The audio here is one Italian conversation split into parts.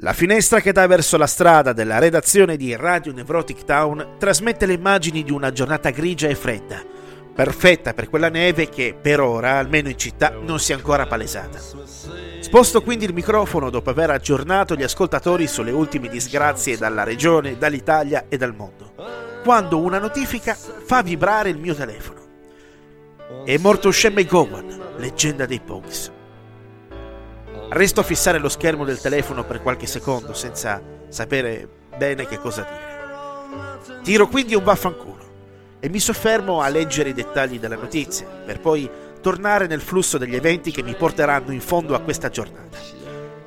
La finestra che dà verso la strada della redazione di Radio Nevrotic Town trasmette le immagini di una giornata grigia e fredda, perfetta per quella neve che per ora, almeno in città, non si è ancora palesata. Sposto quindi il microfono dopo aver aggiornato gli ascoltatori sulle ultime disgrazie dalla regione, dall'Italia e dal mondo, quando una notifica fa vibrare il mio telefono. È morto Shemay Gowan, leggenda dei Pogues. Resto a fissare lo schermo del telefono per qualche secondo senza sapere bene che cosa dire. Tiro quindi un vaffanculo e mi soffermo a leggere i dettagli della notizia per poi tornare nel flusso degli eventi che mi porteranno in fondo a questa giornata.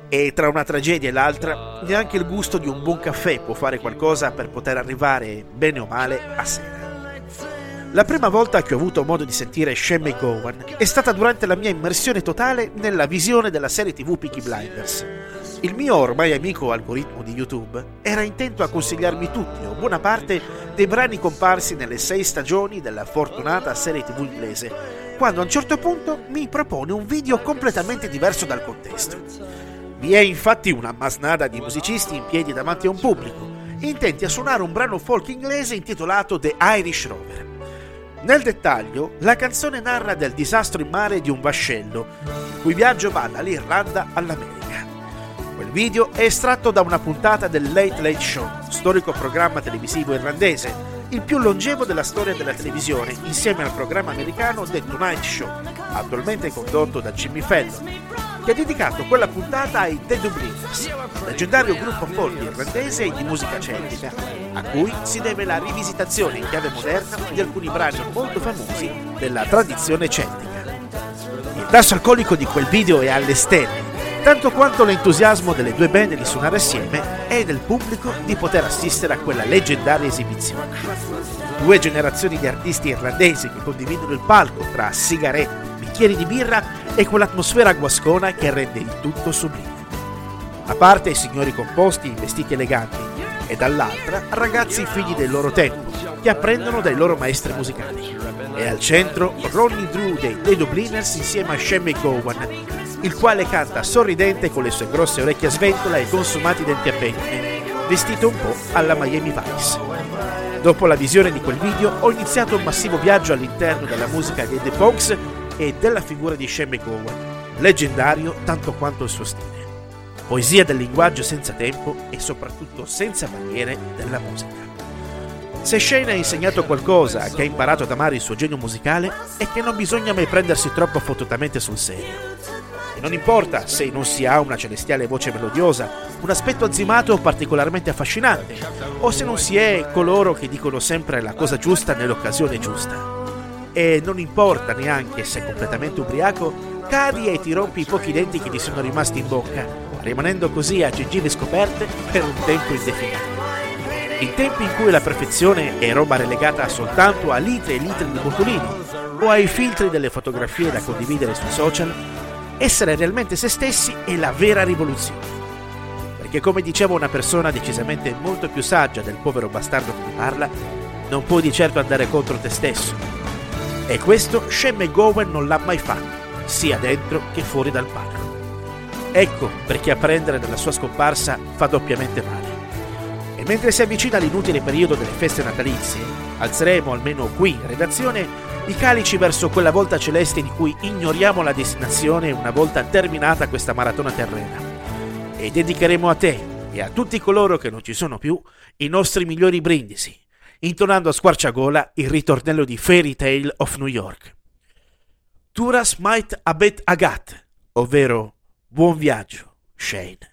E tra una tragedia e l'altra, neanche il gusto di un buon caffè può fare qualcosa per poter arrivare, bene o male, a sera. La prima volta che ho avuto modo di sentire Shane McGowan è stata durante la mia immersione totale nella visione della serie TV Peaky Blinders. Il mio ormai amico algoritmo di YouTube era intento a consigliarmi tutti o buona parte dei brani comparsi nelle sei stagioni della fortunata serie TV inglese, quando a un certo punto mi propone un video completamente diverso dal contesto. Vi è infatti una masnada di musicisti in piedi davanti a un pubblico, intenti a suonare un brano folk inglese intitolato The Irish Rover. Nel dettaglio, la canzone narra del disastro in mare di un vascello, il cui viaggio va dall'Irlanda all'America. Quel video è estratto da una puntata del Late Late Show, storico programma televisivo irlandese, il più longevo della storia della televisione, insieme al programma americano The Tonight Show, attualmente condotto da Jimmy Fallon, che ha dedicato quella puntata ai The Dubliners, leggendario gruppo folk irlandese e di musica celtica, a cui si deve la rivisitazione in chiave moderna di alcuni brani molto famosi della tradizione celtica. Il tasso alcolico di quel video è alle stelle, tanto quanto l'entusiasmo delle due band di suonare assieme e del pubblico di poter assistere a quella leggendaria esibizione. Due generazioni di artisti irlandesi che condividono il palco tra sigarette, bicchieri di birra e quell'atmosfera guascona che rende il tutto sublime. A parte i signori composti in vestiti eleganti e dall'altra ragazzi figli del loro tempo che apprendono dai loro maestri musicali. E al centro Ronnie Drew dei The Dubliners insieme a Shemmy Gowan, il quale canta sorridente con le sue grosse orecchie a sventola e consumati denti a pettine, vestito un po' alla Miami Vice. Dopo la visione di quel video ho iniziato un massivo viaggio all'interno della musica dei The Pogues e della figura di Shane McGowan, leggendario tanto quanto il suo stile. Poesia del linguaggio senza tempo e soprattutto senza barriere della musica. Se Shane ha insegnato qualcosa che ha imparato ad amare il suo genio musicale è che non bisogna mai prendersi troppo fottutamente sul serio. E non importa se non si ha una celestiale voce melodiosa, un aspetto azzimato particolarmente affascinante, o se non si è coloro che dicono sempre la cosa giusta nell'occasione giusta e non importa neanche se completamente ubriaco, cadi e ti rompi i pochi denti che ti sono rimasti in bocca, rimanendo così a gengive scoperte per un tempo indefinito. In tempi in cui la perfezione è roba relegata soltanto a litri e litri di botulino o ai filtri delle fotografie da condividere sui social, essere realmente se stessi è la vera rivoluzione. Perché come diceva una persona decisamente molto più saggia del povero bastardo che ti parla, non puoi di certo andare contro te stesso, e questo Shane McGowan non l'ha mai fatto, sia dentro che fuori dal palco. Ecco perché apprendere dalla sua scomparsa fa doppiamente male. E mentre si avvicina l'inutile periodo delle feste natalizie, alzeremo almeno qui in redazione i calici verso quella volta celeste di cui ignoriamo la destinazione una volta terminata questa maratona terrena. E dedicheremo a te e a tutti coloro che non ci sono più i nostri migliori brindisi intonando a squarciagola il ritornello di Fairy Tale of New York. Turas might abet agat, ovvero buon viaggio, Shane.